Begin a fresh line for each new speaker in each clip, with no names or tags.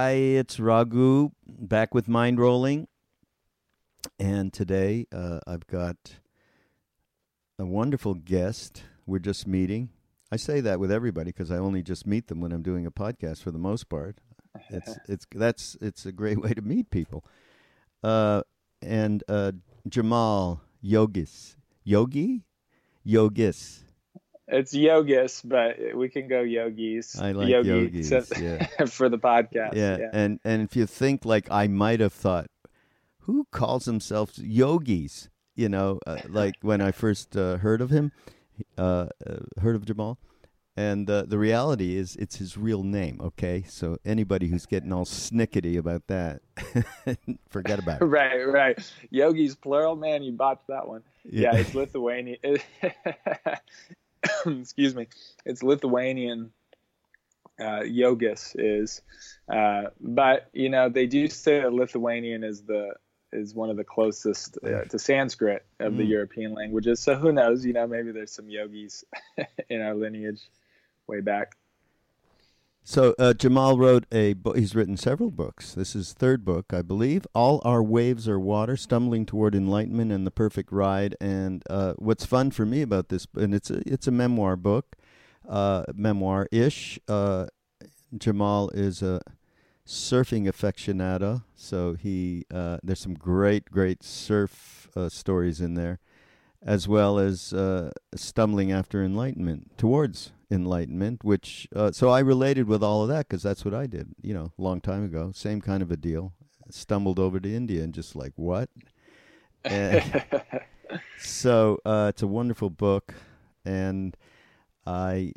Hi, it's Raghu back with Mindrolling. And today uh, I've got a wonderful guest. We're just meeting. I say that with everybody because I only just meet them when I'm doing a podcast for the most part. It's it's that's it's a great way to meet people. Uh, and uh, Jaimal Yogis, Yogi, Yogis.
It's yogis, but we can go yogis.
I like
Yogi
yogis.
so-
yeah.
for the podcast.
yeah,
Yeah.
and and if you think like I might have thought, who calls themselves yogis? You know, uh, like when I first uh, heard of him, uh, uh, heard of Jaimal, and uh, the reality is it's his real name. Okay, so anybody who's getting all snickety about that, forget about it.
Right, right. Yogis plural, man, you botched that one. Yeah, it's Lithuanian. Excuse me. It's Lithuanian. Uh, yogis is, uh, but you know they do say that Lithuanian is the is one of the closest uh, to Sanskrit of the
Mm.
European languages. So who knows? You know, maybe there's some yogis in our lineage way back.
So uh, Jaimal wrote a book. He's written several books. This is third book, I believe. All our waves are water, stumbling toward enlightenment and the perfect ride. And uh, what's fun for me about this, and it's a, it's a memoir book, uh, memoir ish. Uh, Jaimal is a surfing aficionado, so he uh, there's some great great surf uh, stories in there, as well as uh, stumbling after enlightenment towards enlightenment. Which uh, so I related with all of that because that's what I did, you know, a long time ago. Same kind of a deal. Stumbled over to India and just like what. So uh, it's a wonderful book, and I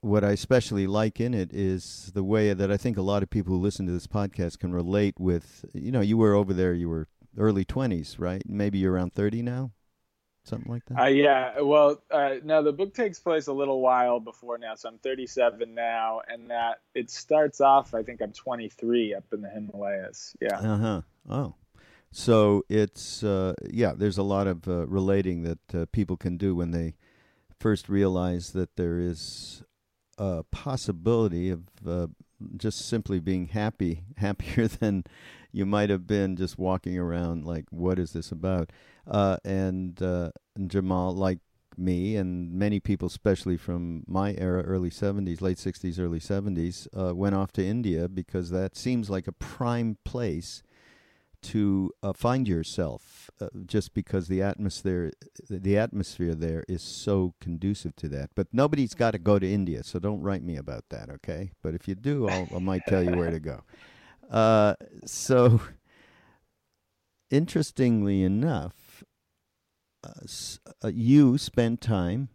what I especially like in it is the way that I think a lot of people who listen to this podcast can relate with. You know, you were over there, you were early twenties, right? Maybe you're around thirty now, something like that.
Uh, yeah, well, uh, no, the book takes place a little while before now, so I'm 37 now, and that it starts off. I think I'm 23 up in the Himalayas. Yeah,
Uh huh. Oh, so it's uh, yeah. There's a lot of uh, relating that uh, people can do when they first realize that there is a possibility of uh, just simply being happy, happier than you might have been just walking around. Like, what is this about? Uh, and, uh, and Jaimal, like me and many people, especially from my era, early 70s, late 60s, early 70s, uh, went off to India because that seems like a prime place to uh, find yourself uh, just because the atmosphere the atmosphere there is so conducive to that but nobody's got to go to India so don't write me about that okay but if you do I'll, I might tell you where to go uh, so interestingly enough uh, uh, you spent time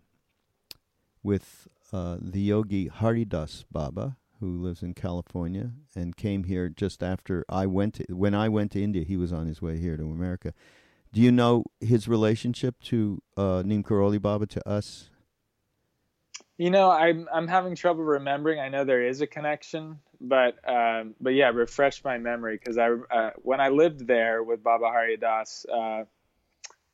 with uh, the yogi Haridas Baba who lives in California and came here just after I went to, when I went to India he was on his way here to America. Do you know his relationship to uh, Neem Karoli Baba to us
you know, I'm I'm having trouble remembering. I know there is a connection, but um, but yeah, refresh my memory because I uh, when I lived there with Baba Hari Das, uh,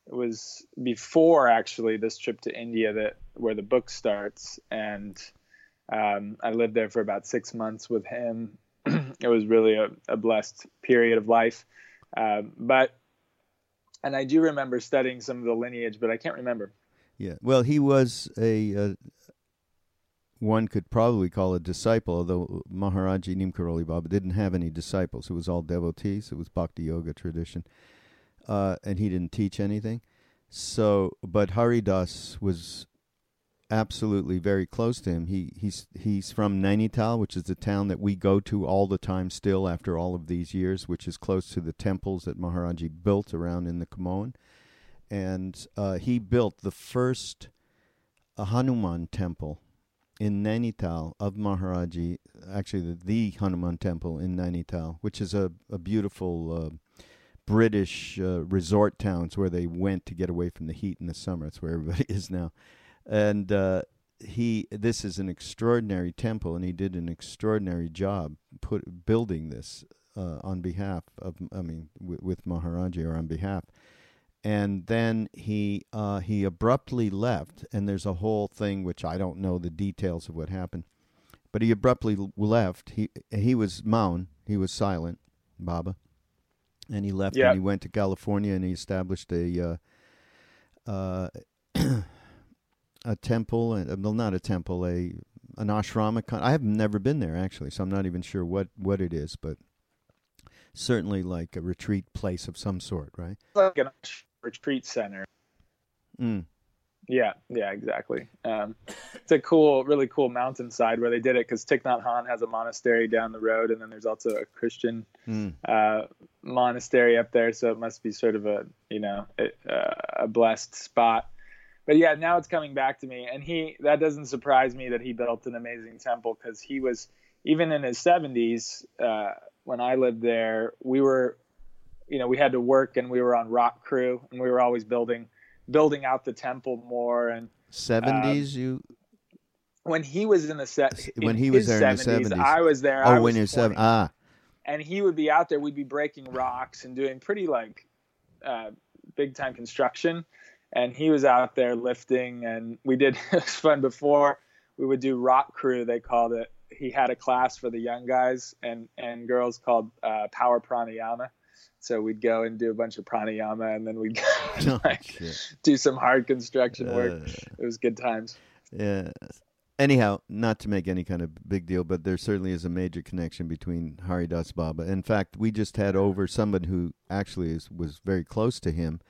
it was before actually this trip to India that where the book starts, and um, I lived there for about six months with him. it was really a, a blessed period of life, um, but and I do remember studying some of the lineage, but I can't remember.
Yeah. Well, he was a uh, one could probably call a disciple, although Maharaji Neem Karoli Baba didn't have any disciples. It was all devotees. It was Bhakti Yoga tradition, uh, and he didn't teach anything. So, but Haridas was absolutely very close to him. He he's he's from Nainital, which is the town that we go to all the time still after all of these years, which is close to the temples that Maharaji built around in the Kumaon. And uh, he built the first uh, Hanuman temple in Nainital of Maharaji, actually the, the Hanuman temple in Nainital, which is a, a beautiful uh, British uh, resort towns where they went to get away from the heat in the summer. That's where everybody is now. And uh, he, this is an extraordinary temple, and he did an extraordinary job put building this uh, on behalf of, I mean, w- with Maharaji or on behalf and then he uh, he abruptly left. And there's a whole thing which I don't know the details of what happened, but he abruptly left. He he was Maun. He was silent, Baba, and he left and he went to California and he established a uh, uh, a temple, and well, not a temple, a an ashrama. I have never been there actually, so I'm not even sure what what it is, but certainly like a retreat place of some sort, right?
Like a retreat center.
Mm.
Yeah, yeah, exactly. Um, it's a cool, really cool mountainside where they did it because Thich Nhat Hanh has a monastery down the road, and then there's also a Christian
Mm.
uh, monastery up there. So it must be sort of a, you know, a, a blessed spot. But yeah, now it's coming back to me, and he that doesn't surprise me that he built an amazing temple because he was even in his 70s uh, when I lived there. We were, you know, we had to work and we were on rock crew, and we were always building building out the temple more and
Seventies, you
when he was in the set
When he was there in the
70s,
70s.
I was there.
Oh, when you're
20.
seven, ah,
and he would be out there. We'd be breaking rocks and doing pretty like uh, big time construction, and he was out there lifting. And we did it was fun before we would do rock crew. They called it. He had a class for the young guys and and girls called uh, power pranayama. So we'd go and do a bunch of pranayama, and then we'd go and,
Oh,
like, do some hard construction work.
Uh,
It was good times.
Yeah. Anyhow, not to make any kind of big deal, but there certainly is a major connection between Hari Das Baba. In fact, we just had over someone who actually is, was very close to him,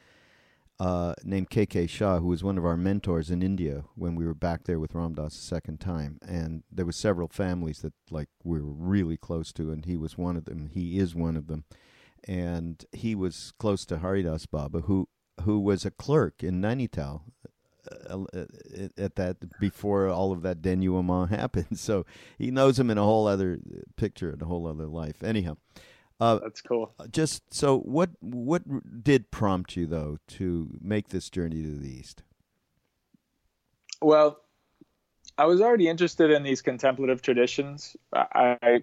uh, named KK Shah, who was one of our mentors in India when we were back there with Ram Dass the second time. And there were several families that like we were really close to, and he was one of them. He is one of them, and he was close to Haridas Baba, who who was a clerk in Nainital uh, uh, at that before all of that denouement happened. So he knows him in a whole other picture, in a whole other life. Anyhow, uh,
That's cool.
just so what what did prompt you though to make this journey to the east?
Well, I was already interested in these contemplative traditions. I, I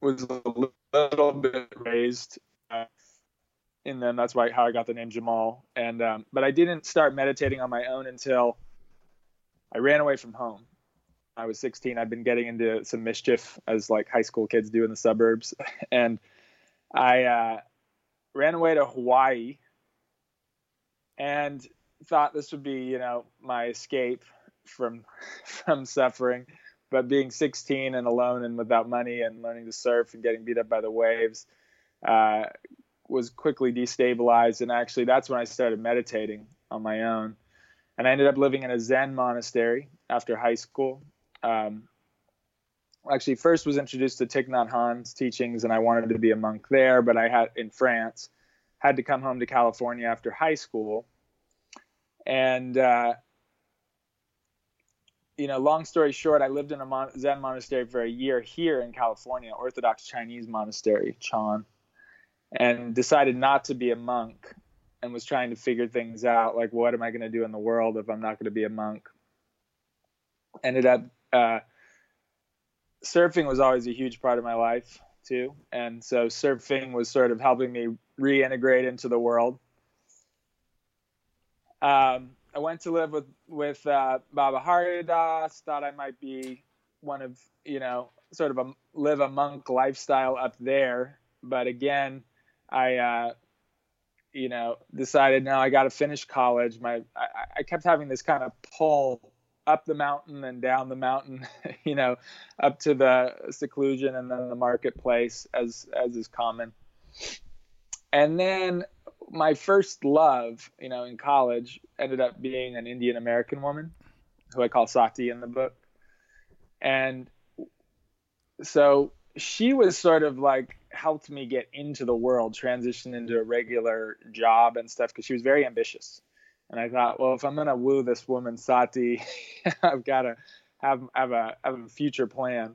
was a little bit raised uh, in them. That's why how I got the name Jaimal. And um, but I didn't start meditating on my own until I ran away from home. I was 16. I'd been getting into some mischief as like high school kids do in the suburbs, and I uh, ran away to Hawaii and thought this would be, you know, my escape from from suffering. But being 16 and alone and without money and learning to surf and getting beat up by the waves uh, was quickly destabilized. And actually, that's when I started meditating on my own. And I ended up living in a Zen monastery after high school. Um, actually, first was introduced to Thich Nhat Hanh's teachings, and I wanted to be a monk there. But I had in France, had to come home to California after high school, and uh, you know, long story short, I lived in a mon- Zen monastery for a year here in California, Orthodox Chinese monastery, Chan, and decided not to be a monk and was trying to figure things out like, what am I going to do in the world if I'm not going to be a monk? Ended up, uh, surfing was always a huge part of my life too. And so surfing was sort of helping me reintegrate into the world. Um, I went to live with with uh, Baba Haridas. Thought I might be one of you know sort of a live a monk lifestyle up there, but again, I uh, you know decided no, I got to finish college. My I, I kept having this kind of pull up the mountain and down the mountain, you know, up to the seclusion and then the marketplace as as is common. And then my first love, you know, in college ended up being an Indian American woman who I call Sati in the book. And so she was sort of like helped me get into the world, transition into a regular job and stuff because she was very ambitious. And I thought, well, if I'm gonna woo this woman Sati, I've got to have have a have a future plan.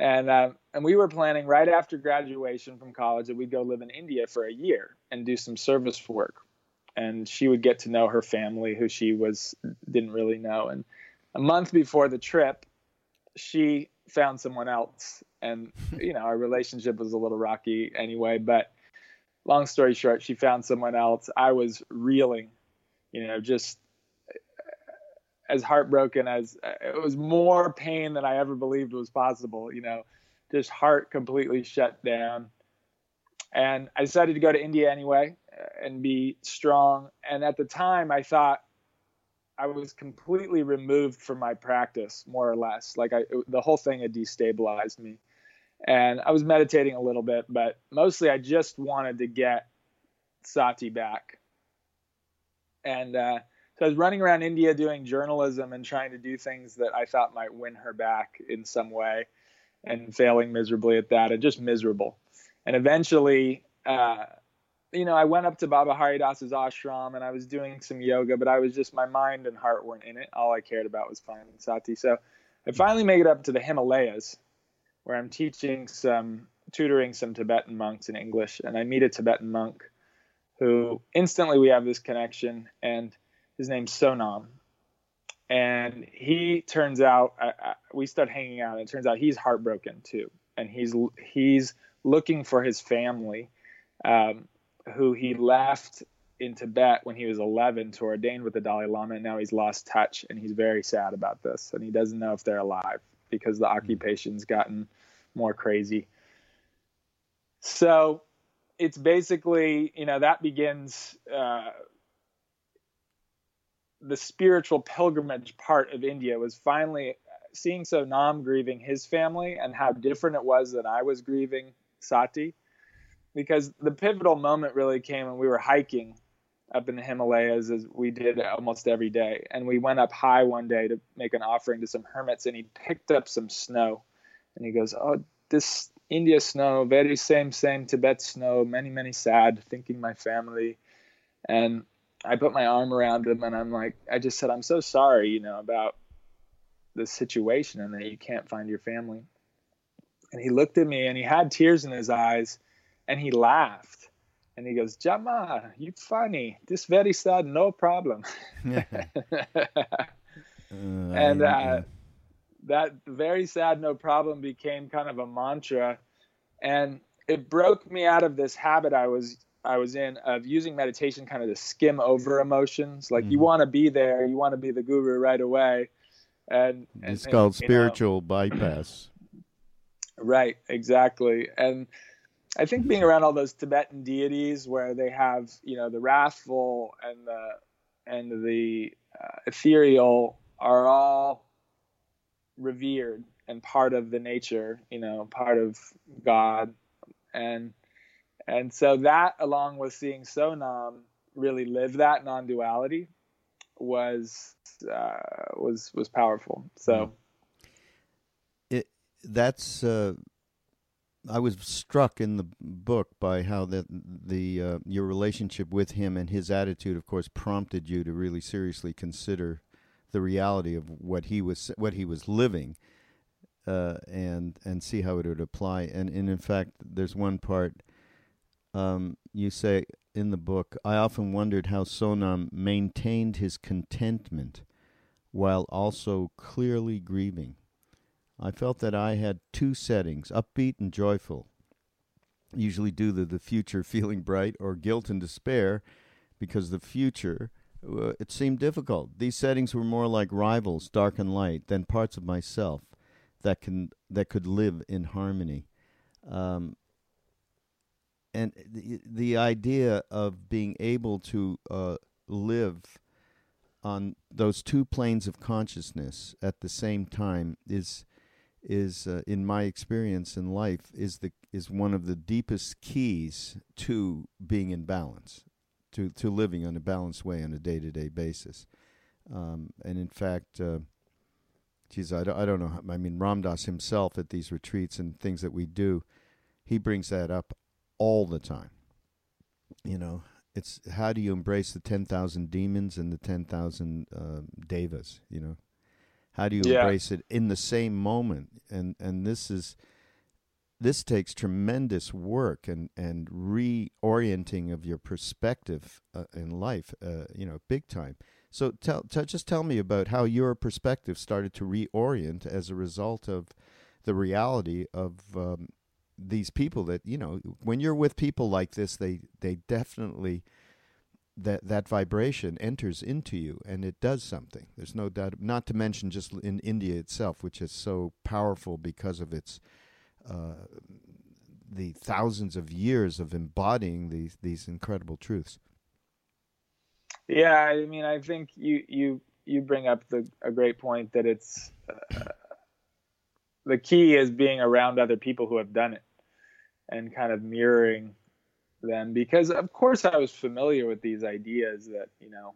And uh, and we were planning right after graduation from college that we'd go live in India for a year and do some service work. And she would get to know her family, who she was didn't really know. And a month before the trip, she found someone else, and you know our relationship was a little rocky anyway. But long story short, she found someone else. I was reeling, you know, just as heartbroken as it was more pain than I ever believed was possible, you know, just heart completely shut down. And I decided to go to India anyway uh, and be strong. And at the time, I thought I was completely removed from my practice, more or less. Like I, the whole thing had destabilized me. And I was meditating a little bit, but mostly I just wanted to get Sati back. And uh, so I was running around India doing journalism and trying to do things that I thought might win her back in some way and failing miserably at that and just miserable. And eventually, uh, you know, I went up to Baba Haridas's ashram and I was doing some yoga, but I was just, my mind and heart weren't in it. All I cared about was finding sati. So I finally made it up to the Himalayas where I'm teaching some, tutoring some Tibetan monks in English. And I meet a Tibetan monk who instantly we have this connection. And his name's Sonam. And he turns out uh, we start hanging out and it turns out he's heartbroken too. And he's he's looking for his family um, who he left in Tibet when he was 11 to ordain with the Dalai Lama. And now he's lost touch and he's very sad about this and he doesn't know if they're alive because the occupation's gotten more crazy. So it's basically you know that begins uh, the spiritual pilgrimage part of India was finally seeing Sonam grieving his family and how different it was that I was grieving Sati. Because the pivotal moment really came when we were hiking up in the Himalayas as we did almost every day. And we went up high one day to make an offering to some hermits and he picked up some snow and he goes, Oh, this India snow, very same, same Tibet snow, many, many sad, thinking my family. And I put my arm around him and I'm like, I just said, I'm so sorry, you know, about the situation and that you can't find your family. And he looked at me and he had tears in his eyes and he laughed. And he goes, Jama, you funny. This very sad, no problem. uh, and uh, that very sad, no problem became kind of a mantra. And it broke me out of this habit I was I was in of using meditation kind of to skim over emotions. Like mm-hmm. you want to be there, you want to be the guru right away. And, and
it's called and, spiritual know, bypass.
Right, exactly. And I think being around all those Tibetan deities where they have, you know, the wrathful and the and the uh, ethereal are all revered and part of the nature, you know, part of God. And and so that, along with seeing Sonam really live that non-duality, was uh, was was powerful. So,
hmm. it that's uh, I was struck in the book by how that the uh, your relationship with him and his attitude, of course, prompted you to really seriously consider the reality of what he was what he was living. Uh, and and see how it would apply. And, and in fact, there's one part um, you say in the book, I often wondered how Sonam maintained his contentment while also clearly grieving. I felt that I had two settings, upbeat and joyful, usually due to the future feeling bright or guilt and despair because the future uh, it seemed difficult. These settings were more like rivals, dark and light, than parts of myself that can that could live in harmony. Um, and the, the idea of being able to uh, live on those two planes of consciousness at the same time is is uh, in my experience in life is the is one of the deepest keys to being in balance to to living on a balanced way on a day-to-day basis um, and in fact uh, geez I don't, I don't know how, I mean Ram Dass himself at these retreats and things that we do he brings that up all the time. You know, it's how do you embrace the 10,000 demons and the 10,000 uh, devas, you know? How do you yeah. embrace it in the same moment? And and this is this takes tremendous work and and reorienting of your perspective uh, in life, uh, you know, big time. So tell, t- just tell me about how your perspective started to reorient as a result of the reality of um, these people that you know when you're with people like this they they definitely that that vibration enters into you and it does something there's no doubt not to mention just in india itself which is so powerful because of its uh, the thousands of years of embodying these these incredible truths.
Yeah, I mean, I think you you you bring up the a great point that it's uh, the key is being around other people who have done it and kind of mirroring them because of course I was familiar with these ideas that you know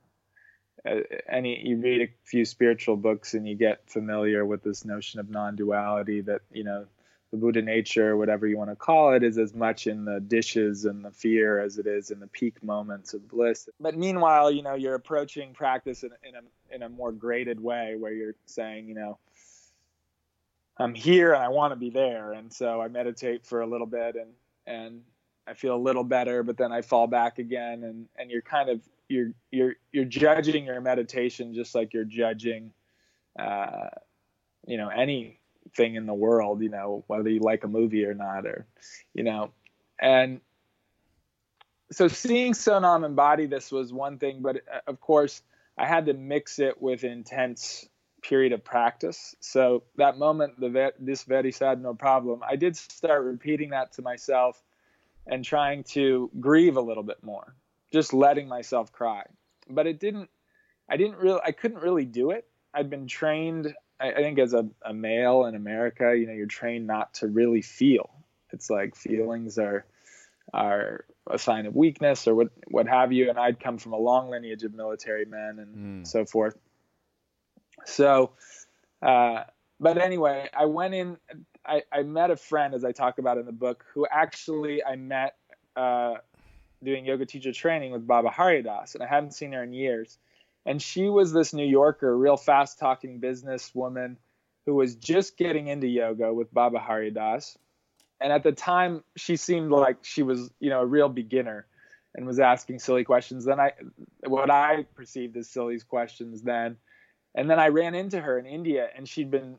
any you read a few spiritual books and you get familiar with this notion of non-duality that you know the Buddha nature, whatever you want to call it, is as much in the dishes and the fear as it is in the peak moments of bliss. But meanwhile, you know, you're approaching practice in, in a in a more graded way, where you're saying, you know, I'm here and I want to be there, and so I meditate for a little bit and and I feel a little better, but then I fall back again, and and you're kind of you're you're you're judging your meditation just like you're judging, uh, you know, any thing in the world, you know, whether you like a movie or not, or, you know, and so seeing Sonam embody this was one thing, but uh, of course I had to mix it with intense period of practice. So that moment, the this very sad no problem, I did start repeating that to myself and trying to grieve a little bit more, just letting myself cry. But it didn't. I didn't really. I couldn't really do it. I'd been trained I, I think as a, a male in America, you know, you're trained not to really feel. It's like feelings are are a sign of weakness or what what have you. And I'd come from a long lineage of military men and mm. so forth. So, uh, but anyway, I went in. I, I met a friend, as I talk about in the book, who actually I met uh, doing yoga teacher training with Baba Hari Das, and I hadn't seen her in years. And she was this New Yorker, real fast talking businesswoman who was just getting into yoga with Baba Hari Das. And at the time, she seemed like she was, you know, a real beginner and was asking silly questions. Then I, what I perceived as silly questions then. And then I ran into her in India and she'd been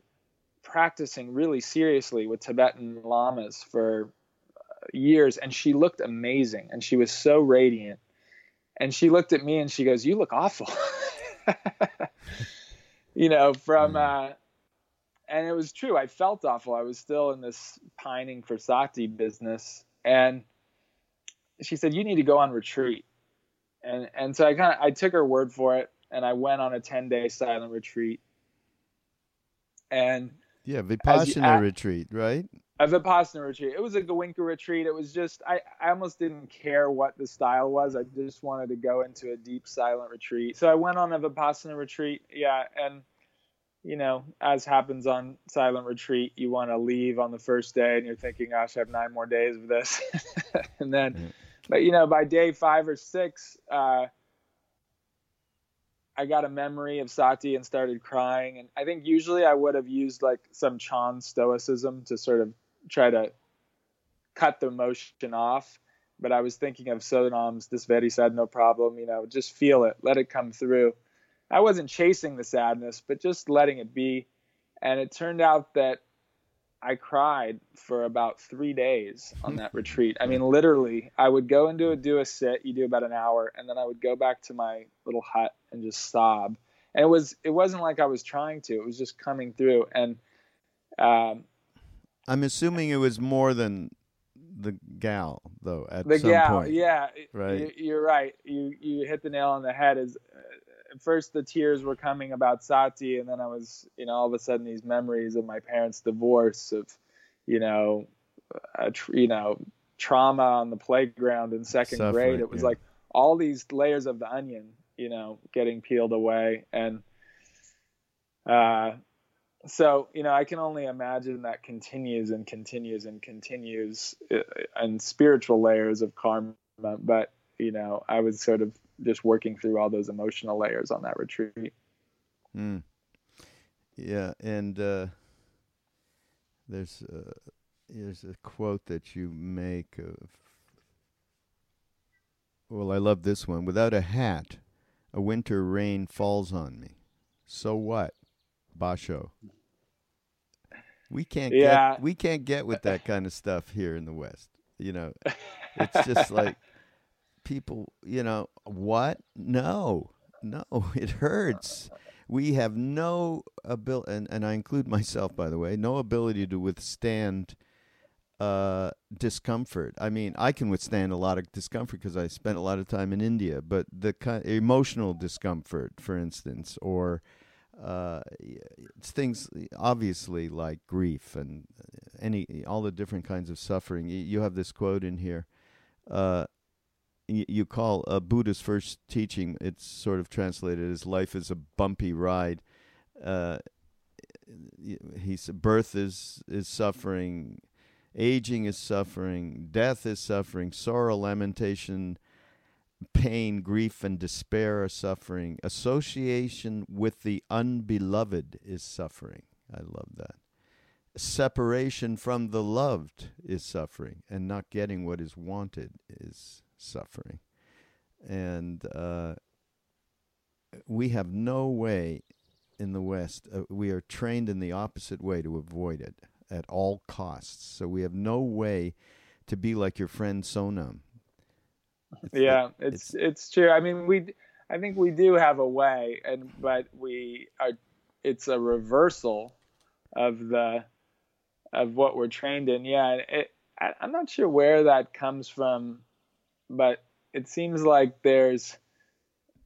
practicing really seriously with Tibetan lamas for years and she looked amazing and she was so radiant and she looked at me and she goes, "You look awful." you know, from mm. uh and it was true. I felt awful. I was still in this pining for sati business and she said, "You need to go on retreat." And and so I kind of I took her word for it and I went on a 10-day silent retreat. And
yeah, Vipassana you, retreat, right?
A Vipassana retreat. It was a Goenka retreat. It was just I, I almost didn't care what the style was. I just wanted to go into a deep silent retreat. So I went on a Vipassana retreat. Yeah, and you know, as happens on silent retreat, you want to leave on the first day and you're thinking, gosh, I have nine more days of this. and then mm-hmm. but you know, by day 5 or 6, uh I got a memory of Sati and started crying. And I think usually I would have used like some Chan stoicism to sort of try to cut the emotion off. But I was thinking of Sonam's This Very Sad No Problem, you know, just feel it, let it come through. I wasn't chasing the sadness, but just letting it be. And it turned out that I cried for about three days on that retreat. I mean, literally, I would go and do a do a sit. You do about an hour, and then I would go back to my little hut and just sob. And it was it wasn't like I was trying to. It was just coming through. And um,
I'm assuming it was more than the gal, though. At
the
some
gal,
point,
yeah,
right.
You, are right. You you hit the nail on the head. Is uh, first the tears were coming about Sati, and then I was, you know, all of a sudden these memories of my parents' divorce, of, you know, a, you know, trauma on the playground in second Suffering, grade. It was yeah. like all these layers of the onion, you know, getting peeled away, and uh, so you know i can only imagine that continues and continues and continues and uh, spiritual layers of karma but you know i was sort of just working through all those emotional layers on that retreat
mm. yeah and uh, there's uh, there's a quote that you make of well i love this one without a hat a winter rain falls on me so what Basho. We can't yeah. get we can't get with that kind of stuff here in the West. You know, it's just like people. You know what? No, no, it hurts. We have no ability, and, and I include myself, by the way, no ability to withstand uh, discomfort. I mean, I can withstand a lot of discomfort because I spent a lot of time in India, but the kind emotional discomfort, for instance, or uh, things obviously like grief and any all the different kinds of suffering. You have this quote in here. Uh, you call a Buddha's first teaching. It's sort of translated as "life is a bumpy ride." Uh, he's birth is is suffering, aging is suffering, death is suffering, sorrow, lamentation, pain, grief, and despair are suffering. Association with the unbeloved is suffering. I love that. Separation from the loved is suffering, and not getting what is wanted is suffering. And uh, we have no way in the West, uh, we are trained in the opposite way to avoid it at all costs. So we have no way to be like your friend Sonam
yeah, it's, it's true. I mean, we I think we do have a way, and but we are. It's a reversal of the of what we're trained in. Yeah, it, I, I'm not sure where that comes from, but it seems like there's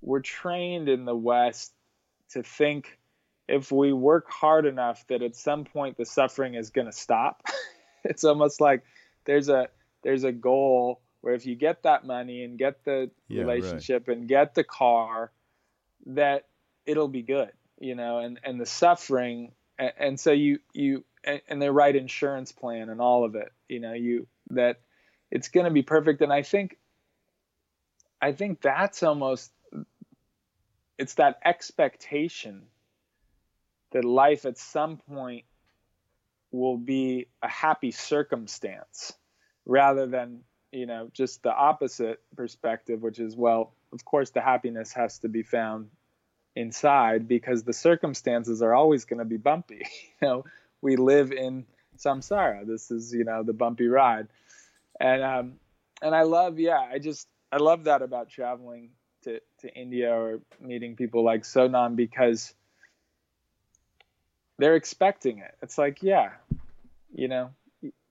we're trained in the West to think if we work hard enough that at some point the suffering is going to stop. it's almost like there's a there's a goal where if you get that money and get the yeah, relationship right. and get the car that it'll be good you know and and the suffering and, and so you you and, and the right insurance plan and all of it you know you that it's going to be perfect and i think i think that's almost it's that expectation that life at some point will be a happy circumstance rather than you know, just the opposite perspective, which is, well, of course, the happiness has to be found inside because the circumstances are always going to be bumpy. you know, we live in samsara. This is, you know, the bumpy ride. And, um, and I love, yeah, I just, I love that about traveling to, to India or meeting people like Sonam because they're expecting it. It's like, yeah, you know,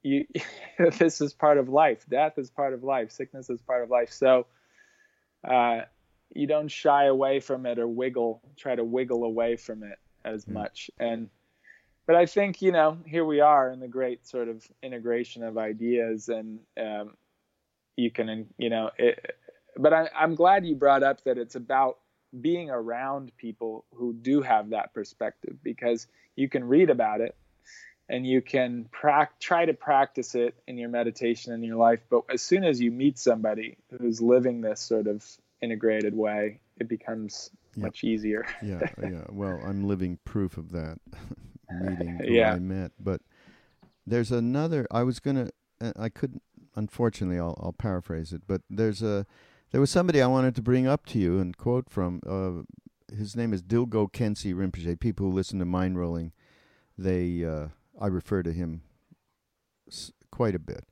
you this is part of life. Death is part of life. Sickness is part of life. So uh, you don't shy away from it or wiggle try to wiggle away from it as mm. much. And but i think you know here we are in the great sort of integration of ideas and um, you can you know it, but I, i'm glad you brought up that it's about being around people who do have that perspective because you can read about it and you can pra- try to practice it in your meditation in your life. But as soon as you meet somebody who's living this sort of integrated way, it becomes yep. much easier.
yeah, yeah. Well, I'm living proof of that meeting who yeah. I met. But there's another. I was gonna. Uh, I couldn't. Unfortunately, I'll, I'll paraphrase it. But there's a. There was somebody I wanted to bring up to you and quote from. Uh, his name is Dilgo Khyentse Rinpoche. People who listen to Mindrolling, they uh, I refer to him s- quite a bit.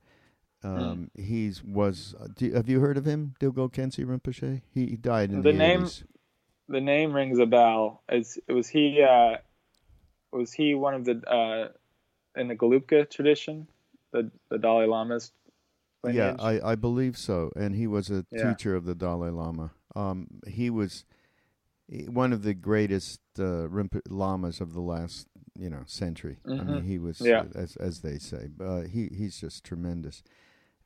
Hmm. Um, mm. He's was. Uh, do, have you heard of him, Dilgo Khyentse Rinpoche? He, he died in the,
the name.
80s.
The name rings a bell. Is was he? Uh, was he one of the uh, in the Gelugpa tradition, the the Dalai Lama's?
Lineage? Yeah, I, I believe so. And he was a yeah. teacher of the Dalai Lama. Um, he was one of the greatest uh, lamas of the last you know century. Mm-hmm. I mean, mm-hmm. he was yeah. as as they say. Uh, he he's just tremendous.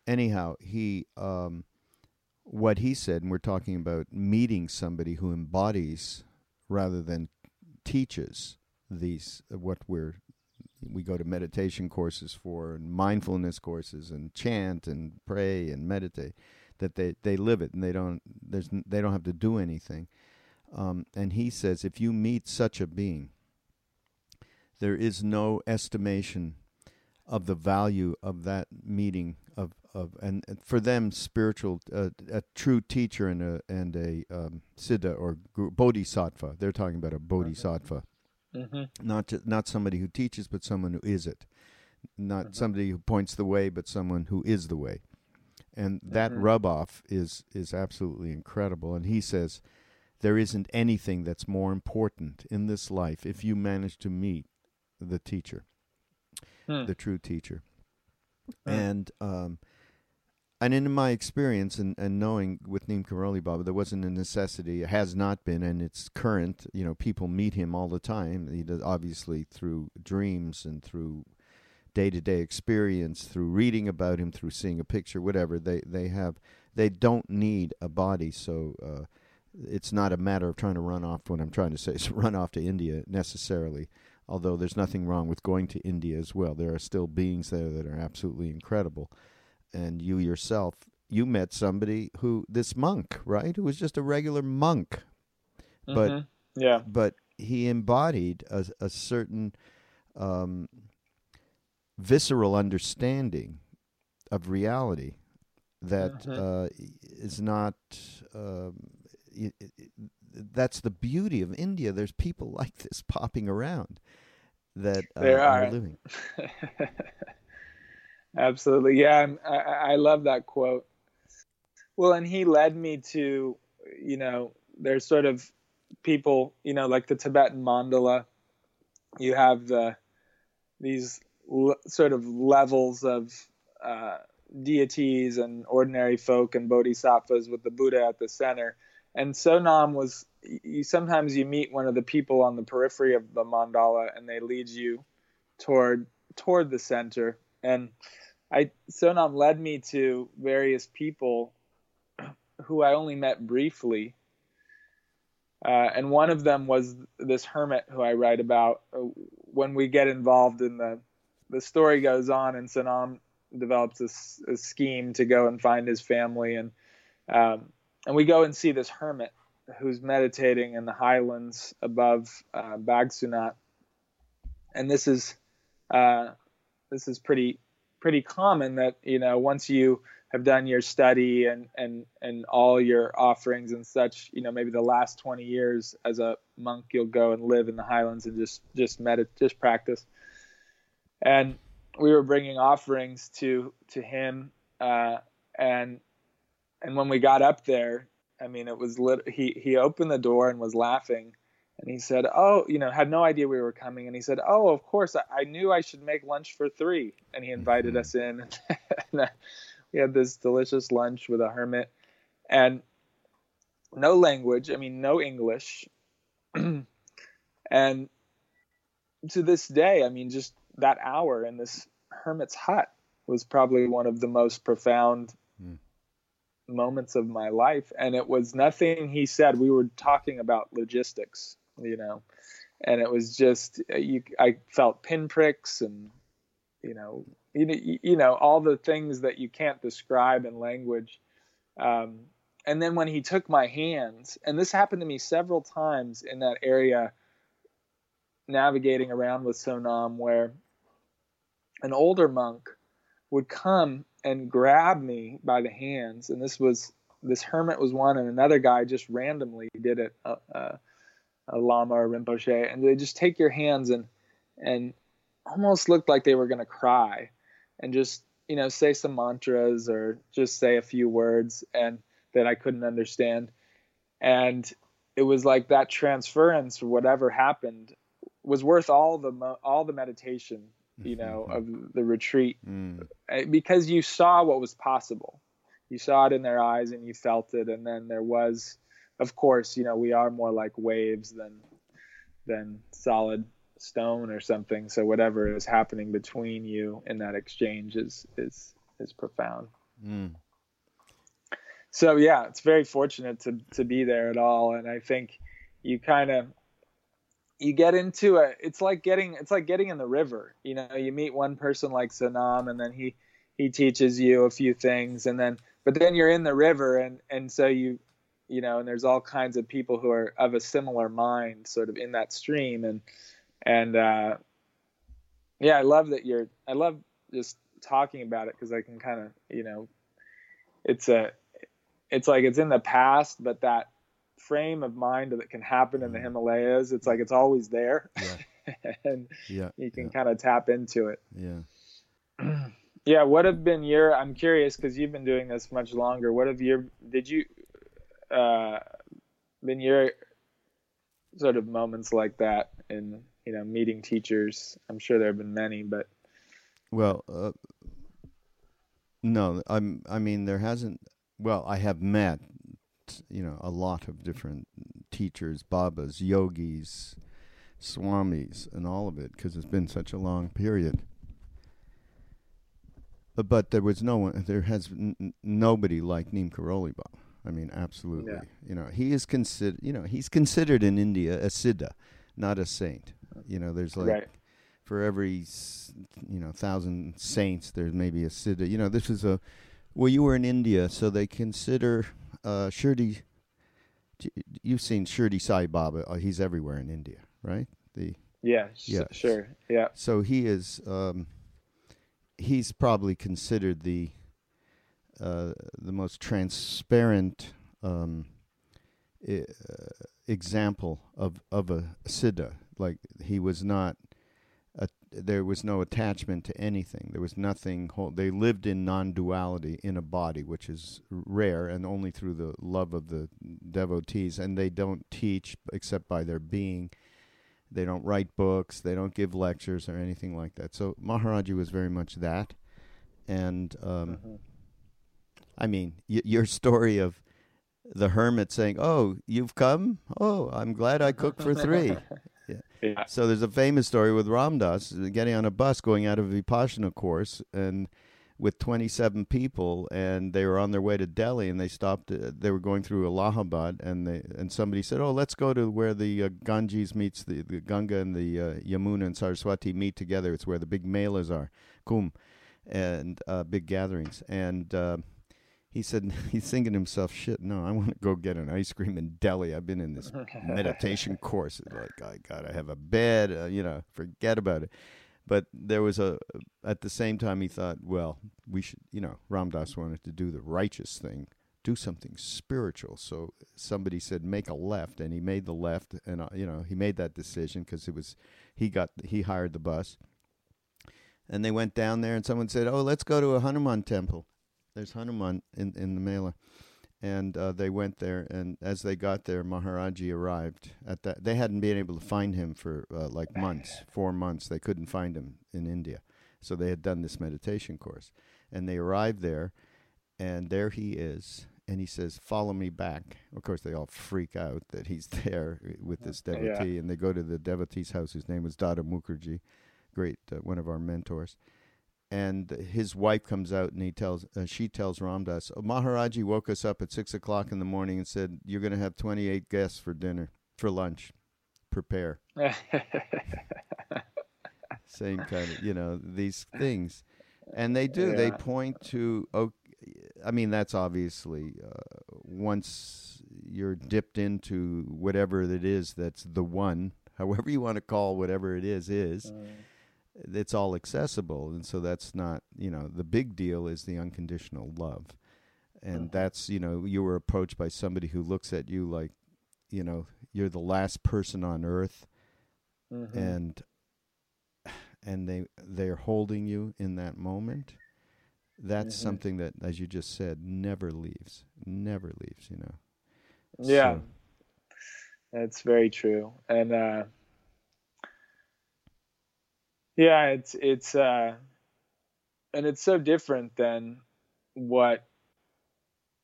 Anyhow, he um, what he said, and we're talking about meeting somebody who embodies rather than teaches these what we're we go to meditation courses for and mindfulness courses and chant and pray and meditate that they, they live it and they don't there's they don't have to do anything um, and he says if you meet such a being there is no estimation of the value of that meeting of of and, and for them spiritual uh, a true teacher and a and a um, siddha or bodhisattva they're talking about a bodhisattva mm-hmm. not to, not somebody who teaches but someone who is it not mm-hmm. somebody who points the way but someone who is the way and that mm-hmm. rub off is is absolutely incredible and he says there isn't anything that's more important in this life if you manage to meet the teacher, hmm. the true teacher. and um, and in my experience and, and knowing with Neem Karoli Baba, there wasn't a necessity. It has not been, and it's current. You know, people meet him all the time. He does obviously through dreams and through day to day experience, through reading about him, through seeing a picture, whatever. They they have they don't need a body, so uh, it's not a matter of trying to run off. What I'm trying to say is run off to India necessarily. Although there's nothing wrong with going to India as well, there are still beings there that are absolutely incredible and you yourself, you met somebody who this monk, right? Who was just a regular monk,
Mm-hmm.
but
yeah,
but he embodied a, a certain um, visceral understanding of reality that
Mhm.
uh, is not. Um, that's the beauty of India. There's people like this popping around that uh,
There are.
living.
Absolutely. Yeah, I, I love that quote. Well, and he led me to, you know, there's sort of people, you know, like the Tibetan mandala. You have the these l- sort of levels of uh, deities and ordinary folk and bodhisattvas with the Buddha at the center. And Sonam was. You sometimes you meet one of the people on the periphery of the mandala, and they lead you toward toward the center. And I Sonam led me to various people who I only met briefly. Uh, and one of them was this hermit who I write about. Uh, When we get involved in the, the story goes on, and Sonam develops a, this scheme to go and find his family, and um, and we go and see this hermit who's meditating in the highlands above uh, Bhagsunag, and this is uh, this is pretty pretty common that you know once you have done your study and and and all your offerings and such you know maybe the last 20 years as a monk you'll go and live in the highlands and just just medit just practice. And we were bringing offerings to to him uh, and and when we got up there i mean it was lit he he opened the door and was laughing. And he said oh you know had no idea we were coming. And he said oh of course. I, I knew i should make lunch for three. And he invited
Mhm.
us in. And uh, we had this delicious lunch with a hermit. And no language i mean no english. And to this day i mean just that hour in this hermit's hut was probably one of the most profound. Moments of my life and it was nothing he said. We were talking about logistics you know and it was just uh, you i felt pinpricks and you know you, know- you know all the things that you can't describe in language. Um, and then when he took my hands and this happened to me several times in that area navigating around with sonam where an older monk would come and grab me by the hands. And this was this hermit was one and another guy just randomly did it uh, uh, a lama or rinpoche. And they just take your hands and and almost looked like they were going to cry and just you know say some mantras or just say a few words and that I couldn't understand. And it was like that transference whatever happened was worth all the all the meditation you know of the retreat
Mm.
uh, because you saw what was possible. You saw it in their eyes and you felt it. And then there was of course you know we are more like waves than than solid stone or something. So whatever is happening between you in that exchange is is is profound.
Mm.
so yeah it's very fortunate to to be there at all. And i think you kind of you get into it it's like getting it's like getting in the river. You know you meet one person like Sonam and then he he teaches you a few things and then but then you're in the river and and so you you know and there's all kinds of people who are of a similar mind sort of in that stream and and uh yeah i love that you're i love just talking about it because i can kind of you know it's a it's like it's in the past but that frame of mind that can happen in the himalayas it's like it's always there and
Yeah.
you can
yeah,
kind of tap into it
yeah.
yeah what have been your i'm curious because you've been doing this much longer what have your did you uh been your sort of moments like that in you know meeting teachers i'm sure there have been many but
Well, uh, No, I'm. I mean, there hasn't. Well, I have met, you know, a lot of different teachers, babas, yogis, swamis, and all of it because it's been such a long period. But, but there was no one. There has n- nobody like Neem Karoli Baba. I mean, absolutely.
Yeah.
You know, he is considered. You know, he's considered in India a siddha, not a saint. You know, there's like
right.
for every you know thousand saints, there's maybe a siddha. You know, this is a well, you were in India, so they consider uh, Shirdi. You've seen Shirdi Sai Baba. Uh, he's everywhere in India, right? The
Yeah.
Yes.
Sure. Yeah.
so he is. Um, he's probably considered the uh, the most transparent um, e- uh, example of of a siddha. Like he was not. There was no attachment to anything. There was nothing. Whole, they lived in non-duality in a body, which is rare, and only through the love of the devotees. And they don't teach except by their being. They don't write books. They don't give lectures or anything like that. So Maharaji was very much that. And um,
Mhm.
I mean, y- your story of the hermit saying, "Oh, you've come. Oh, I'm glad I cooked for three.
Yeah.
So there's a famous story with Ram Dass getting on a bus going out of a Vipassana course and with 27 people and they were on their way to Delhi and they stopped uh, they were going through Allahabad and they and somebody said oh let's go to where the uh, Ganges meets the, the Ganga and the uh, Yamuna and Saraswati meet together. It's where the big melas are. Kumbh and uh, big gatherings. And uh, he said he's thinking to himself shit no I want to go get an ice cream in Delhi I've been in this meditation course. It's like I gotta have a bed, uh, you know, forget about it. But there was a at the same time he thought, well, we should, you know, Ram Dass wanted to do the righteous thing, do something spiritual. So somebody said make a left, and he made the left, and uh, you know he made that decision because it was he got he hired the bus, and they went down there, and someone said, oh, let's go to a Hanuman temple. There's Hanuman in in the Mela and uh, they went there. And as they got there, Maharaji arrived. At that, they hadn't been able to find him for uh, like months, four months. They couldn't find him in India, so they had done this meditation course. And they arrived there, and there he is. And he says, "Follow me back." Of course, they all freak out that he's there with this
Yeah.
devotee, and they go to the devotee's house. His name was Dada Mukherjee, great uh, one of our mentors and his wife comes out and he tells uh, she tells Ram Dass oh, Maharaji woke us up at six o'clock in the morning and said you're going to have 28 guests for dinner for lunch. Prepare. Same kind of you know these things. And they do. They point to oh I mean that's obviously uh, once you're dipped into whatever it is that's the one however you want to call whatever it is is
Mm.
It's all accessible and so that's not you know the big deal is the unconditional love and
Mhm.
that's you know you were approached by somebody who looks at you like you know you're the last person on earth
Mhm.
and and they they're holding you in that moment that's
Mhm.
something that as you just said never leaves never leaves you know
Yeah,
So-
that's very true. And uh, yeah, it's it's uh, and it's so different than what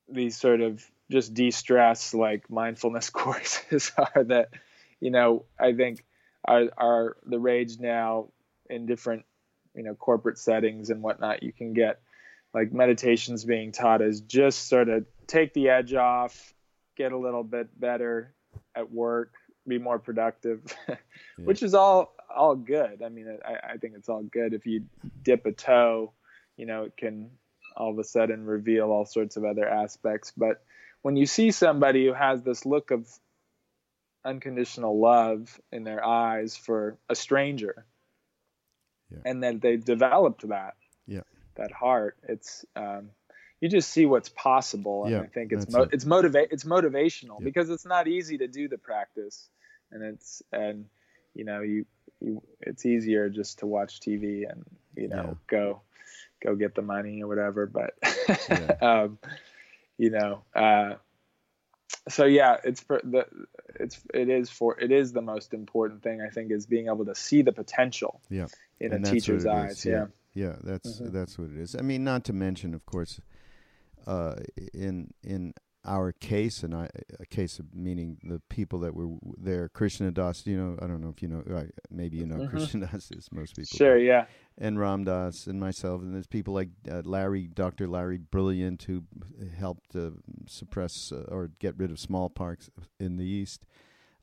these sort of just de-stress like mindfulness courses are. That you know, I think are are the rage now in different you know corporate settings and whatnot. You can get like meditations being taught as just sort of take the edge off, get a little bit better at work, be more productive, which is all all good. I mean, I, I think it's all good. If you dip a toe, you know, it can all of a sudden reveal all sorts of other aspects. But when you see somebody who has this look of unconditional love in their eyes for a stranger,
Yeah.
and that they've developed that,
Yeah.
that heart, it's um, you just see what's possible, and
Yeah,
I think it's mo-
it.
it's motivate it's motivational because it's not easy to do the practice, and it's and you know you you it's easier just to watch TV and you know
Yeah.
go go get the money or whatever, but
Yeah.
um, you know uh, so yeah it's for the it's it is for it is the most important thing I think is being able to see the potential
Yeah.
in
And
a teacher's eyes yeah.
yeah. yeah. That's mm-hmm. that's what it is. I mean, not to mention, of course, uh, in in our case, and I, a case of meaning the people that were there, Krishna Das, you know, I don't know if you know, maybe you know mm-hmm. Krishna Das is most people.
Sure, yeah.
And Ram Dass and myself, and there's people like uh, Larry, Dr. Larry Brilliant, who helped uh, suppress uh, or get rid of smallpox in the East.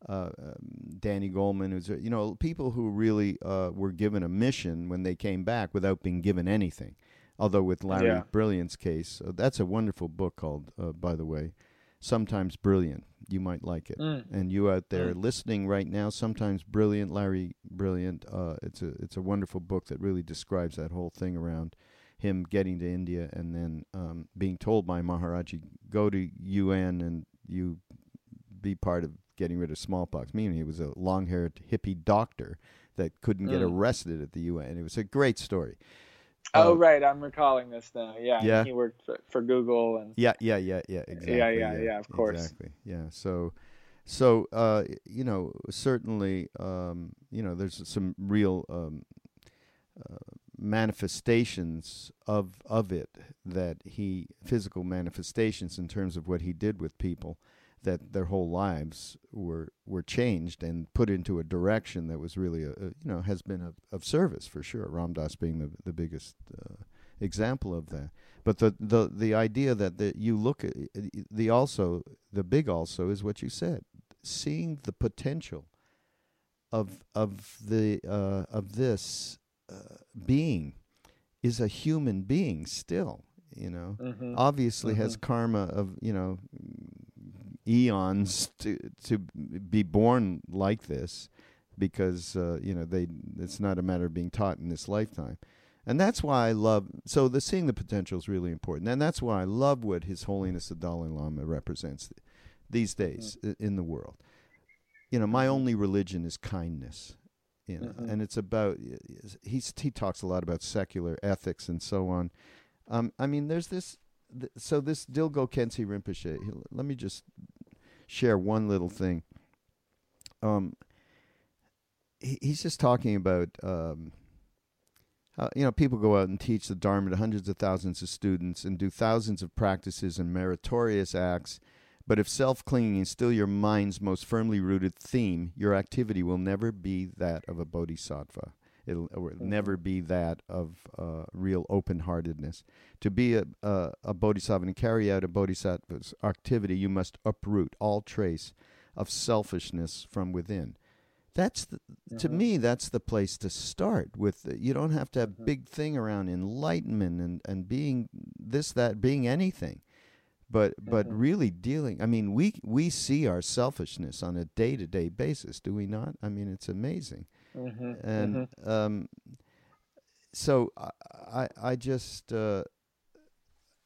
Uh, um, Danny Goleman, who's you know people who really uh, were given a mission when they came back without being given anything. Although with Larry yeah. Brilliant's case, uh, that's a wonderful book called, uh, by the way, Sometimes Brilliant. You might like it. Mm. And you out there mm. listening right now, Sometimes Brilliant, Larry Brilliant. Uh, it's a it's a wonderful book that really describes that whole thing around him getting to India and then um, being told by Maharaji, go to UN and you be part of getting rid of smallpox. Meaning he was a long-haired hippie doctor that couldn't mm. get arrested at the UN. It was a great story.
Oh, um, right, I'm recalling this now. Yeah, yeah. He worked for, for, Google and.
Yeah, yeah, yeah, yeah. Exactly.
Yeah, yeah, yeah. yeah of course.
Exactly. Yeah. So, so uh, you know, certainly, um, you know, there's some real um, uh, manifestations of of it that he physical manifestations in terms of what he did with people that their whole lives were were changed and put into a direction that was really a, a you know has been a, of service for sure. Ram Dass being the the biggest uh, example of that. But the the the idea that the, you look at the also the big also is what you said, seeing the potential of of the uh, of this uh, being is a human being still you know mm-hmm. obviously mm-hmm. has karma of you know eons to to be born like this because uh, you know they it's not a matter of being taught in this lifetime and that's why I love so the seeing the potential is really important and that's why I love what his holiness the Dalai Lama represents these days mm-hmm. in the world you know my mm-hmm. only religion is kindness you know mm-hmm. and it's about he's he talks a lot about secular ethics and so on um, I mean there's this so this Dilgo Khyentse Rinpoche, let me just share one little thing. Um, he, he's just talking about, um, how, you know, people go out and teach the Dharma to hundreds of thousands of students and do thousands of practices and meritorious acts. But if self clinging is still your mind's most firmly rooted theme, your activity will never be that of a bodhisattva. It'll, it'll mm-hmm. never be that of uh, real open heartedness. To be a, a, a bodhisattva and carry out a bodhisattva's activity, you must uproot all trace of selfishness from within. That's the, mm-hmm. to me. That's the place to start. With you don't have to have mm-hmm. big thing around enlightenment and, and being this that being anything but but mm-hmm. really dealing i mean we we see our selfishness on a day-to-day basis do we not i mean it's amazing mm-hmm. and mm-hmm. Um, so I I just uh,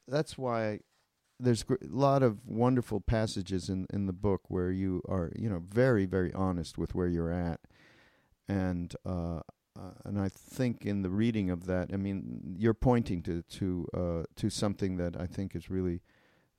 that's why there's a lot of wonderful passages in in the book where you are you know very very honest with where you're at, and uh, uh, and I think in the reading of that, I mean, you're pointing to to uh, to something that I think is really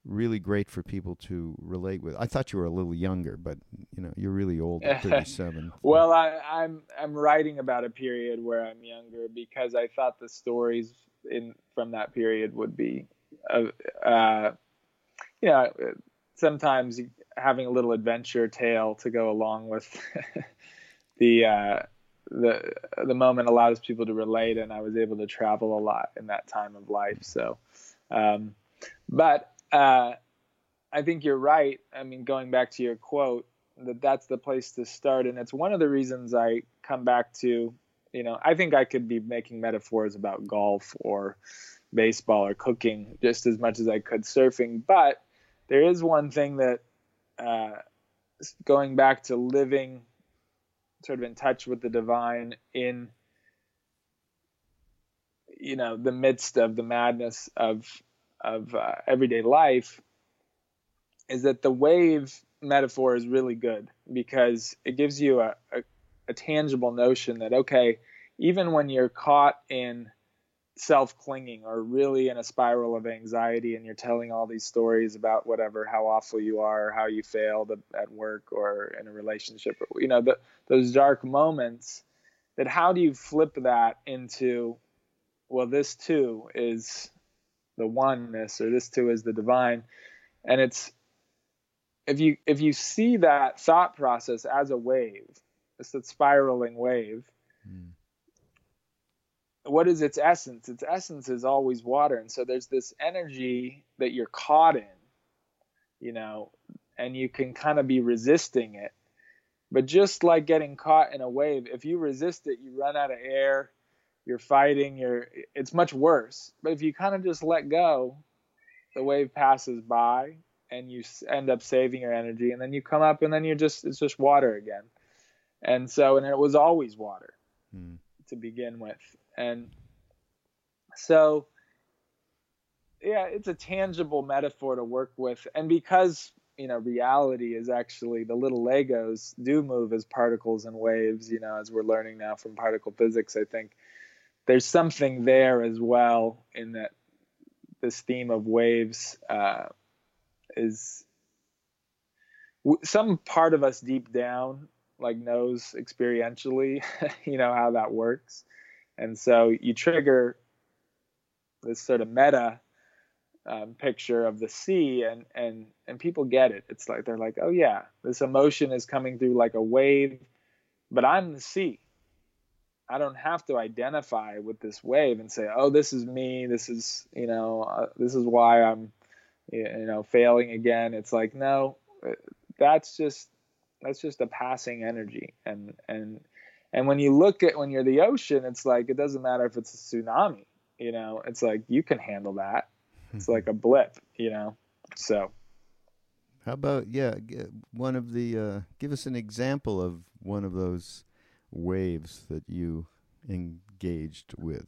really great for people to relate with. I thought you were a little younger, but you know you're really old, thirty-seven.
well, I, I'm I'm writing about a period where I'm younger because I thought the stories in from that period would be, uh, uh, you know, sometimes having a little adventure tale to go along with the. Uh, the the moment allows people to relate, and I was able to travel a lot in that time of life. So, um, but uh, I think you're right. I mean, going back to your quote, that that's the place to start, and it's one of the reasons I come back to. You know, I think I could be making metaphors about golf or baseball or cooking just as much as I could surfing, but there is one thing that uh, going back to living sort of in touch with the divine in you know the midst of the madness of of uh, everyday life is that the wave metaphor is really good because it gives you a, a, a tangible notion that okay even when you're caught in self clinging or really in a spiral of anxiety and you're telling all these stories about whatever how awful you are how you failed at work or in a relationship you know the, those dark moments that how do you flip that into well, this too is the oneness, or this too is the divine, and it's if you if you see that thought process as a wave, it's that spiraling wave. Mm. What is its essence? Its essence is always water, and so there's this energy that you're caught in, you know, and you can kind of be resisting it. But just like getting caught in a wave, if you resist it, you run out of air, you're fighting, you're it's much worse. But if you kind of just let go, the wave passes by and you end up saving your energy and then you come up and then you're just it's just water again and so and it was always water hmm. to begin with and so yeah it's a tangible metaphor to work with and because you know reality is actually the little legos do move as particles and waves you know as we're learning now from particle physics i think there's something there as well in that this theme of waves uh, is some part of us deep down like knows experientially you know how that works. And so you trigger this sort of meta um, picture of the sea and and and people get it. It's like they're like oh yeah this emotion is coming through like a wave but i'm the sea i don't have to identify with this wave and say oh this is me this is you know uh, this is why i'm you know failing again. It's like no that's just that's just a passing energy. And and and when you look at when you're the ocean it's like it doesn't matter if it's a tsunami you know it's like you can handle that. It's like a blip you know so.
How about yeah one of the uh, give us an example of one of those waves that you engaged with.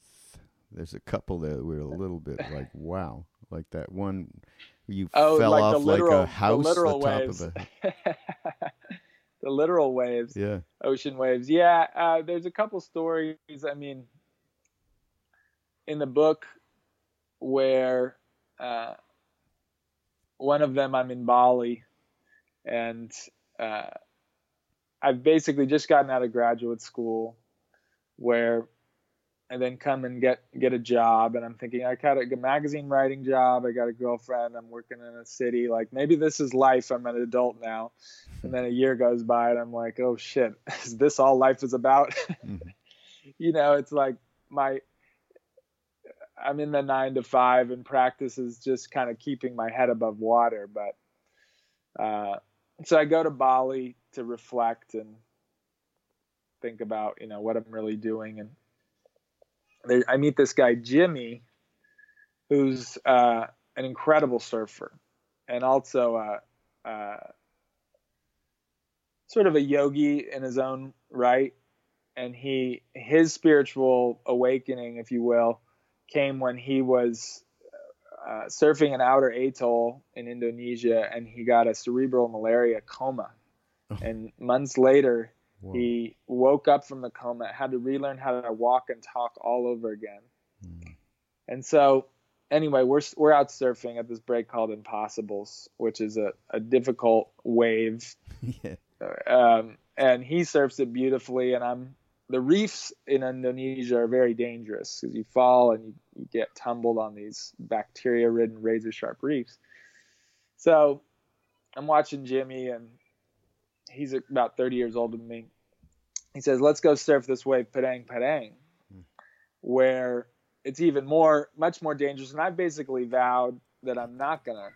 There's a couple there that we're a little bit like wow like that one you
oh,
fell
like
off
literal,
like a house
the literal
top
waves.
of
a the literal waves.
Yeah.
Ocean waves. Yeah uh, there's a couple stories i mean in the book where uh, one of them i'm in bali and uh, i've basically just gotten out of graduate school where and then come and get get a job and i'm thinking i got a magazine writing job i got a girlfriend i'm working in a city like maybe this is life i'm an adult now and then a year goes by and i'm like oh shit is this all life is about mm-hmm. you know it's like my i'm in the nine to five and practice is just kind of keeping my head above water but uh, so i go to bali to reflect and think about you know what i'm really doing and I meet this guy Jimmy, who's uh, an incredible surfer, and also uh, uh, sort of a yogi in his own right. And he his spiritual awakening, if you will, came when he was uh, surfing an outer atoll in Indonesia, and he got a cerebral malaria coma. Oh. And months later, Whoa. He woke up from the coma, had to relearn how to walk and talk all over again. Mm. And so, anyway, we're we're out surfing at this break called Impossibles, which is a, a difficult wave. yeah. Um, and he surfs it beautifully, and I'm the reefs in Indonesia are very dangerous because you fall and you, you get tumbled on these bacteria-ridden razor-sharp reefs. So I'm watching Jimmy, and he's about 30 years older than me. He says, let's go surf this wave, Padang Padang, hmm. where it's even more, much more dangerous. And I basically vowed that I'm not going to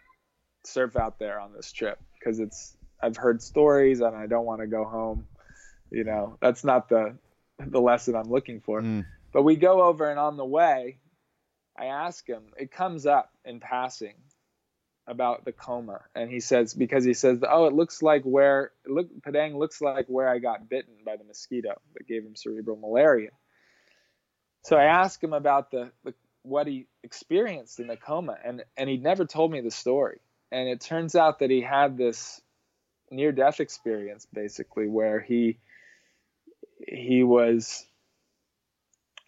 surf out there on this trip because it's, I've heard stories and I don't want to go home. You know, that's not the, the lesson I'm looking for. Mm. But we go over and on the way, I ask him, it comes up in passing about the coma, and he says because he says, "Oh, it looks like where look Padang looks like where I got bitten by the mosquito that gave him cerebral malaria." So I asked him about the, the what he experienced in the coma, and and he never told me the story. And it turns out that he had this near death experience basically where he he was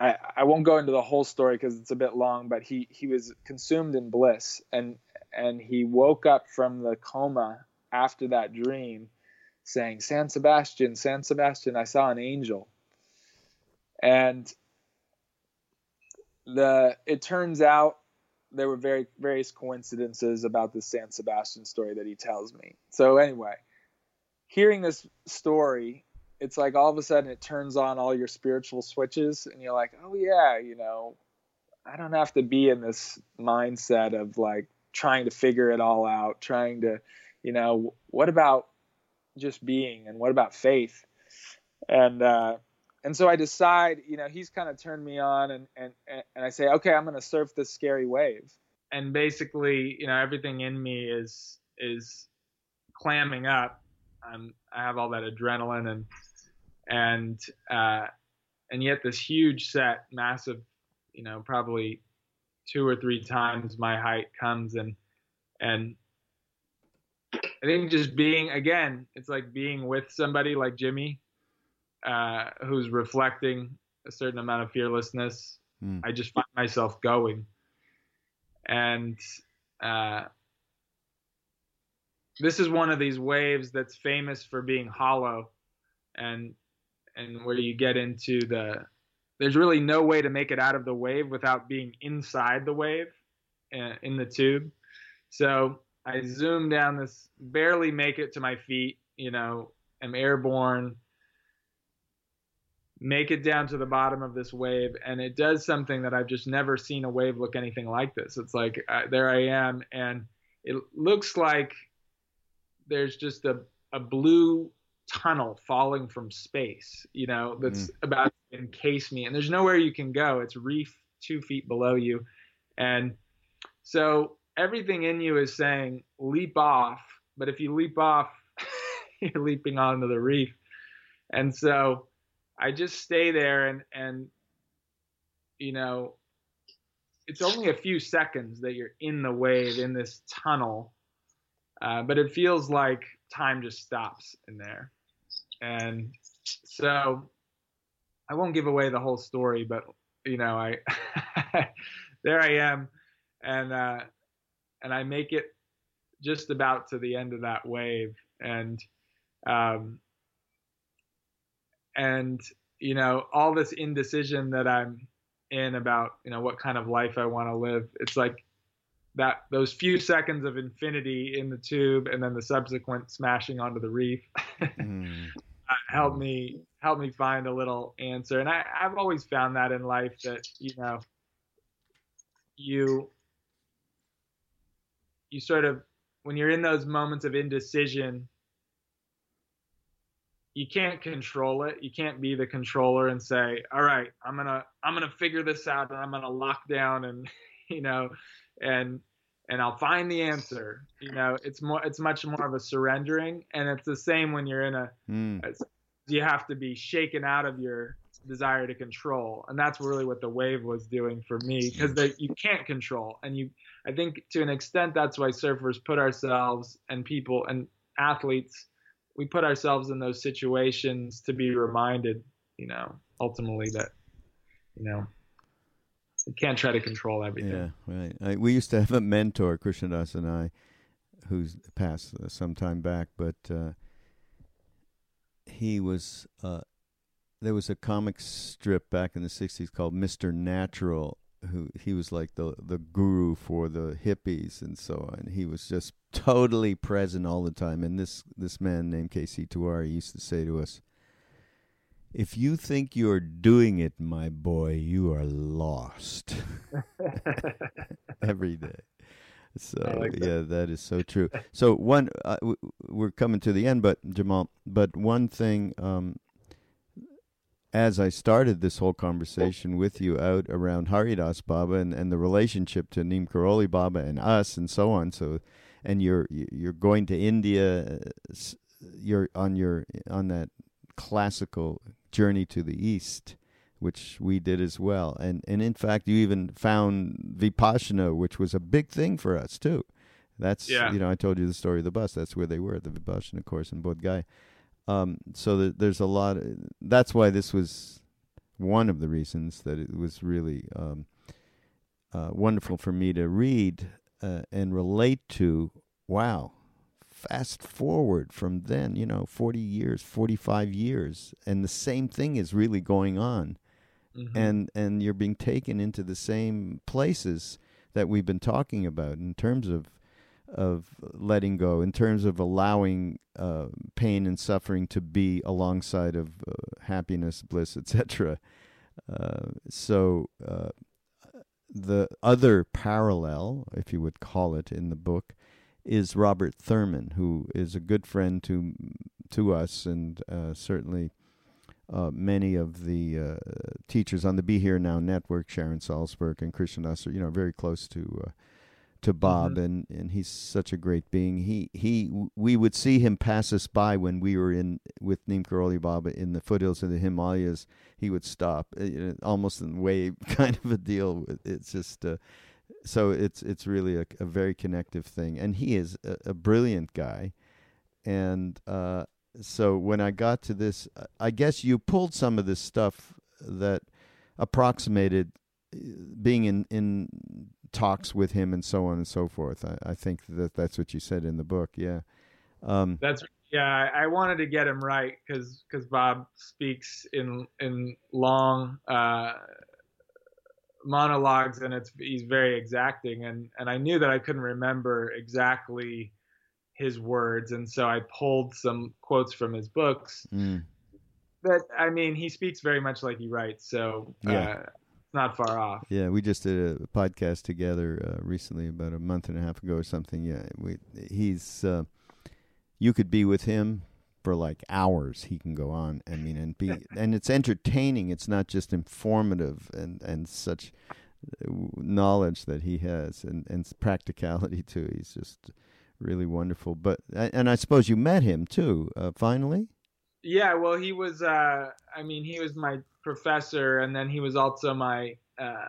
I, I won't go into the whole story because it's a bit long, but he, he was consumed in bliss and and he woke up from the coma after that dream saying, San Sebastian, San Sebastian, I saw an angel. And the it turns out there were very various coincidences about the San Sebastian story that he tells me. So anyway, hearing this story, it's like all of a sudden it turns on all your spiritual switches and you're like, "Oh yeah, you know, I don't have to be in this mindset of like trying to figure it all out, trying to, you know, what about just being and what about faith?" And uh and so I decide, you know, he's kind of turned me on, and and and I say, okay, I'm going to surf this scary wave. And basically, you know, everything in me is is clamming up. I'm I have all that adrenaline and and uh, and yet this huge set, massive, you know, probably two or three times my height comes and and I think just being again, it's like being with somebody like Jimmy uh, who's reflecting a certain amount of fearlessness, mm. I just find myself going. And uh, this is one of these waves that's famous for being hollow, and and where you get into the there's really no way to make it out of the wave without being inside the wave uh, in the tube. So I zoom down this, barely make it to my feet, you know, am airborne, make it down to the bottom of this wave and it does something that i've just never seen a wave look anything like this it's like uh, there i am and it looks like there's just a, a blue tunnel falling from space you know that's mm. about to encase me and there's nowhere you can go. It's reef two feet below you. And so everything in you is saying leap off. But if you leap off you're leaping onto the reef. And so I just stay there and and you know it's only a few seconds that you're in the wave in this tunnel, uh, but it feels like time just stops in there, and so I won't give away the whole story, but you know I there I am, and uh, and I make it just about to the end of that wave, and um, and you know all this indecision that i'm in about you know what kind of life i want to live it's like that those few seconds of infinity in the tube and then the subsequent smashing onto the reef. Mm. Helped me help me find a little answer and I, i've always found that in life that you know you you sort of when you're in those moments of indecision you can't control it. You can't be the controller and say, "All right, I'm gonna I'm gonna figure this out and I'm gonna lock down and you know, and and I'll find the answer." You know, it's more it's much more of a surrendering, and it's the same when you're in a. Mm. You have to be shaken out of your desire to control, and that's really what the wave was doing for me because you can't control, and you. I think to an extent that's why surfers put ourselves and people and athletes we put ourselves in those situations to be reminded, you know, ultimately that, you know, you can't try to control everything.
Yeah, right. I, we used to have a mentor, Krishna Das and I, who's passed some time back, but uh, he was. Uh, there was a comic strip back in the '60s called Mister Natural, who he was like the the guru for the hippies and so on. He was just totally present all the time. And this this man named KC Tewari used to say to us, "If you think you're doing it, my boy, you are lost." Every day. So like that. yeah, that is so true. So one, uh, we're coming to the end, but Jaimal, but one thing um, as I started this whole conversation with you out around Haridas Baba and, and the relationship to Neem Karoli Baba and us and so on. So, and you're you're going to India. You're on your on that classical journey to the east, which we did as well. And and in fact, you even found Vipassana, which was a big thing for us too. That's yeah. you know I told you the story of the bus. That's where they were at the Vipassana course in Bodh Gaya. Um, so that there's a lot. Of, that's why this was one of the reasons that it was really um, uh, wonderful for me to read uh, and relate to. Wow, fast forward from then, you know, 40 years, 45 years, and the same thing is really going on mm-hmm. and and you're being taken into the same places that we've been talking about in terms of of letting go, in terms of allowing uh, pain and suffering to be alongside of uh, happiness, bliss, etc. Uh, so uh, the other parallel, if you would call it, in the book, is Robert Thurman, who is a good friend to to us and uh, certainly uh, many of the uh, teachers on the Be Here Now network, Sharon Salzberg and Christian Usser, you know, very close to uh, to Bob, mm-hmm. and, and he's such a great being. He he, we would see him pass us by when we were in with Neem Karoli Baba in the foothills of the Himalayas. He would stop, uh, almost in way kind of a deal. It's just. Uh, so it's it's really a, a very connective thing, and he is a, a brilliant guy, and uh, so when I got to this, I guess you pulled some of this stuff that approximated uh, being in in talks with him and so on and so forth. I, I think that that's what you said in the book. Yeah,
um, that's yeah. I wanted to get him right because because Bob speaks in in long uh, monologues and it's he's very exacting and and I knew that I couldn't remember exactly his words, and so I pulled some quotes from his books. Mm. But I mean, he speaks very much like he writes, so yeah. Uh, not far off.
Yeah, we just did a podcast together uh, recently, about a month and a half ago or something. Yeah, we he's uh, you could be with him for like hours. He can go on. I mean, and be and it's entertaining. It's not just informative and and such uh, knowledge that he has and and practicality too. He's just really wonderful. But and I suppose you met him too. Uh, finally.
Yeah, well, he was. Uh, I mean, he was my professor, and then he was also my uh,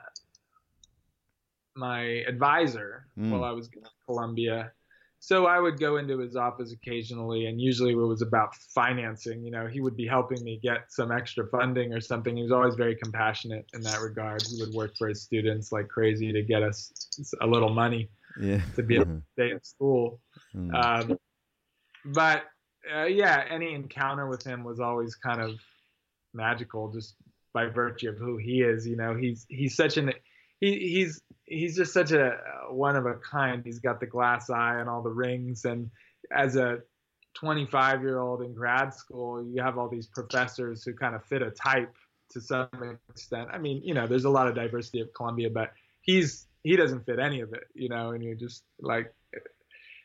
my advisor mm. while I was in Columbia. So I would go into his office occasionally, and usually it was about financing. You know, he would be helping me get some extra funding or something. He was always very compassionate in that regard. He would work for his students like crazy to get us a little money
yeah.
to be able to stay in school. Mm. Um, but uh, yeah, any encounter with him was always kind of magical, just by virtue of who he is. You know, he's he's such an he, he's he's just such a one of a kind. He's got the glass eye and all the rings, and as a 25 year old in grad school, you have all these professors who kind of fit a type to some extent. I mean, you know, there's a lot of diversity at Columbia, but he's he doesn't fit any of it, you know, and you're just like,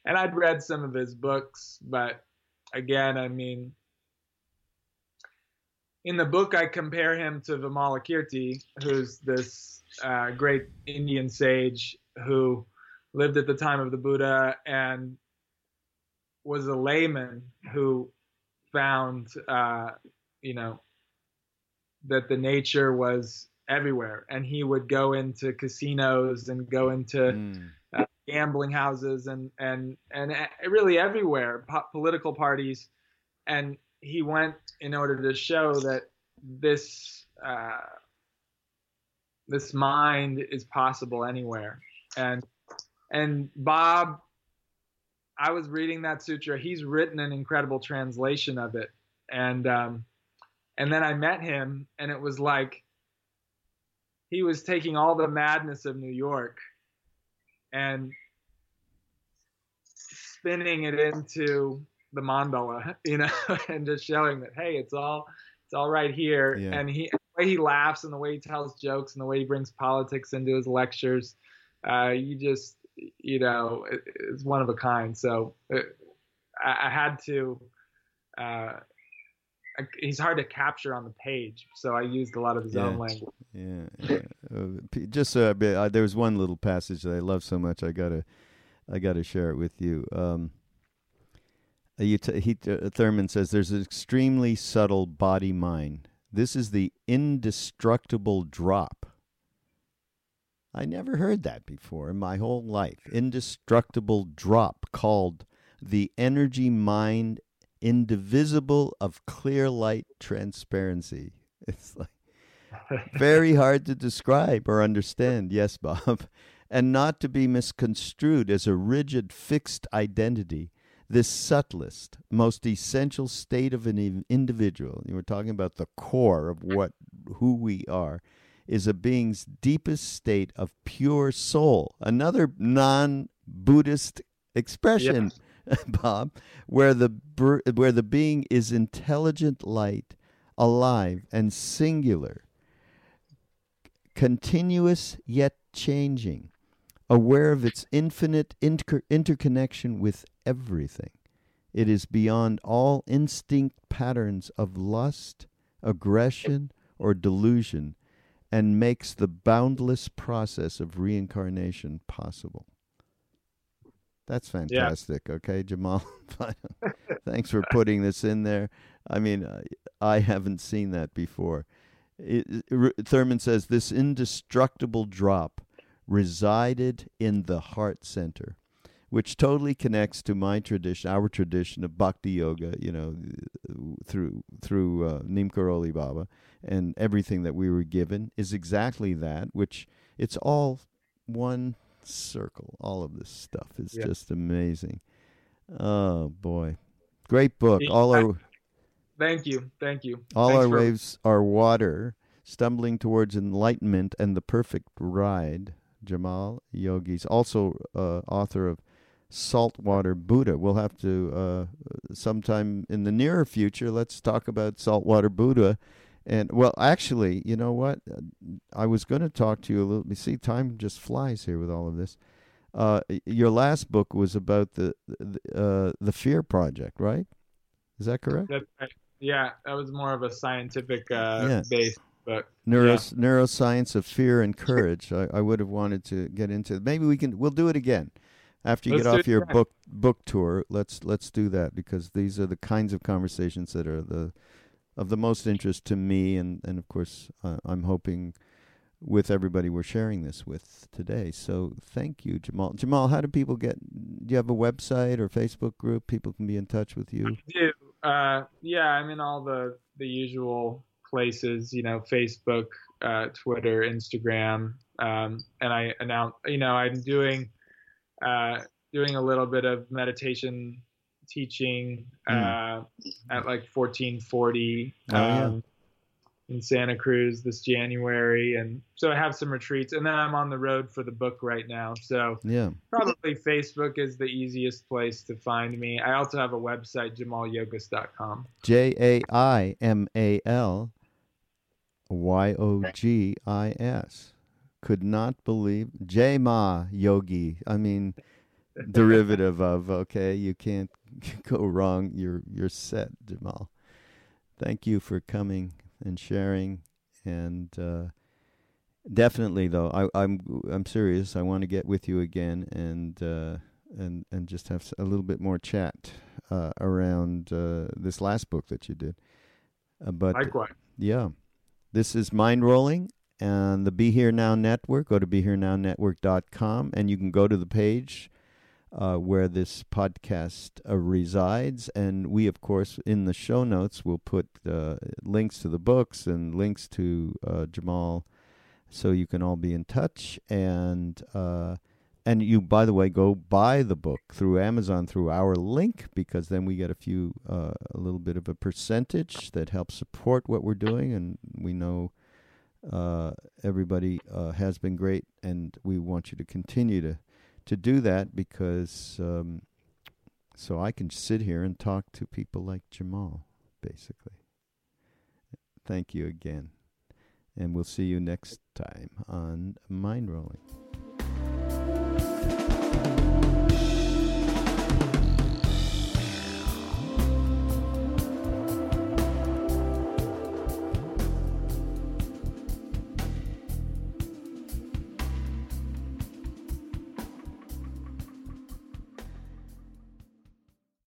and I'd read some of his books, but again, I mean, in the book, I compare him to Vimalakirti, who's this uh, great Indian sage who lived at the time of the Buddha and was a layman who found, uh, you know, that the nature was everywhere, and he would go into casinos and go into mm. uh, gambling houses and and and really everywhere, po- political parties, and he went in order to show that this uh, this mind is possible anywhere, and and Bob. I was reading that sutra. He's written an incredible translation of it, and um, and then I met him, and it was like he was taking all the madness of New York and spinning it into the mandala, you know, and just showing that hey, it's all it's all right here. Yeah. And he the way he laughs and the way he tells jokes and the way he brings politics into his lectures, uh, you just you know, it, it's one of a kind. So it, uh, I, I, had to. Uh, he's hard to capture on the page, so I used a lot of his
yeah.
own language.
Yeah. Uh, just uh, uh, there was one little passage that I love so much. I gotta, I gotta share it with you. Um, uh, you t- he, uh, Thurman says there's an extremely subtle body mind. This is the indestructible drop. I never heard that before in my whole life. Indestructible drop called the energy mind indivisible of clear light transparency. It's like very hard to describe or understand. Yes, Bob. And not to be misconstrued as a rigid, fixed identity This subtlest, most essential state of an individual, you were talking about the core of what who we are, is a being's deepest state of pure soul. Another non Buddhist expression, yes. Bob, where the where the being is intelligent light, alive and singular, continuous yet changing, aware of its infinite inter- interconnection with everything. It is beyond all instinct patterns of lust, aggression, or delusion and makes the boundless process of reincarnation possible. That's fantastic. Yeah. Okay, Jaimal. Thanks for putting this in there. I mean, I haven't seen that before. It, Thurman says this indestructible drop resided in the heart center, which totally connects to my tradition, our tradition of bhakti yoga. You know, through through uh, Neem Karoli Baba, and everything that we were given is exactly that. Which it's all one circle. All of this stuff is yeah. just amazing. Oh boy, great book. All our
thank you, thank you.
All
Thanks
our for... waves are water, stumbling towards enlightenment and the perfect ride. Jaimal Yogis, also uh, author of Saltwater Buddha. We'll have to uh, sometime in the nearer future. Let's talk about Saltwater Buddha and well, actually, you know what? I was going to talk to you a little. You see, time just flies here with all of this. Uh, your last book was about the the, uh, the Fear Project, right? Is that correct?
That's Yeah, that was more of a scientific uh, yeah. base book.
Neuro, yeah. Neuroscience of fear and courage. I, I would have wanted to get into. Maybe we can. We'll do it again after you let's get off your book book tour. Let's let's do that because these are the kinds of conversations that are the of the most interest to me, and and of course uh, I'm hoping with everybody we're sharing this with today. So thank you, Jaimal. Jaimal, how do people get? Do you have a website or Facebook group? People can be in touch with you.
I do. Uh, yeah, I'm in all the the usual places. You know, Facebook, uh, Twitter, Instagram, um, and I announce. You know, I'm doing uh, doing a little bit of meditation teaching mm. uh, at like 1440 oh, um, yeah. In Santa Cruz this January, and so I have some retreats, and then I'm on the road for the book right now. So
yeah,
probably Facebook is the easiest place to find me. I also have a website, JaimalYogis.com.
J A I M A L Y O G I S. Could not believe J Ma Yogi. I mean derivative of okay you can't go wrong you're you're set Jaimal thank you for coming and sharing and uh, definitely though I, i'm i'm serious. I want to get with you again and uh, and and just have a little bit more chat uh, around uh, this last book that you did. Uh, but
likewise.
Yeah. This is Mindrolling. and the be here now network. Go to BeHereNowNetwork.com and you can go to the page uh, where this podcast uh, resides. And we, of course, in the show notes, will put uh, links to the books and links to uh, Jaimal so you can all be in touch. And uh, and you, by the way, go buy the book through Amazon through our link because then we get a few, uh, a little bit of a percentage that helps support what we're doing. And we know everybody has been great, and we want you to continue to to do that because um, so I can sit here and talk to people like Jaimal, basically. Thank you again. And we'll see you next time on Mindrolling.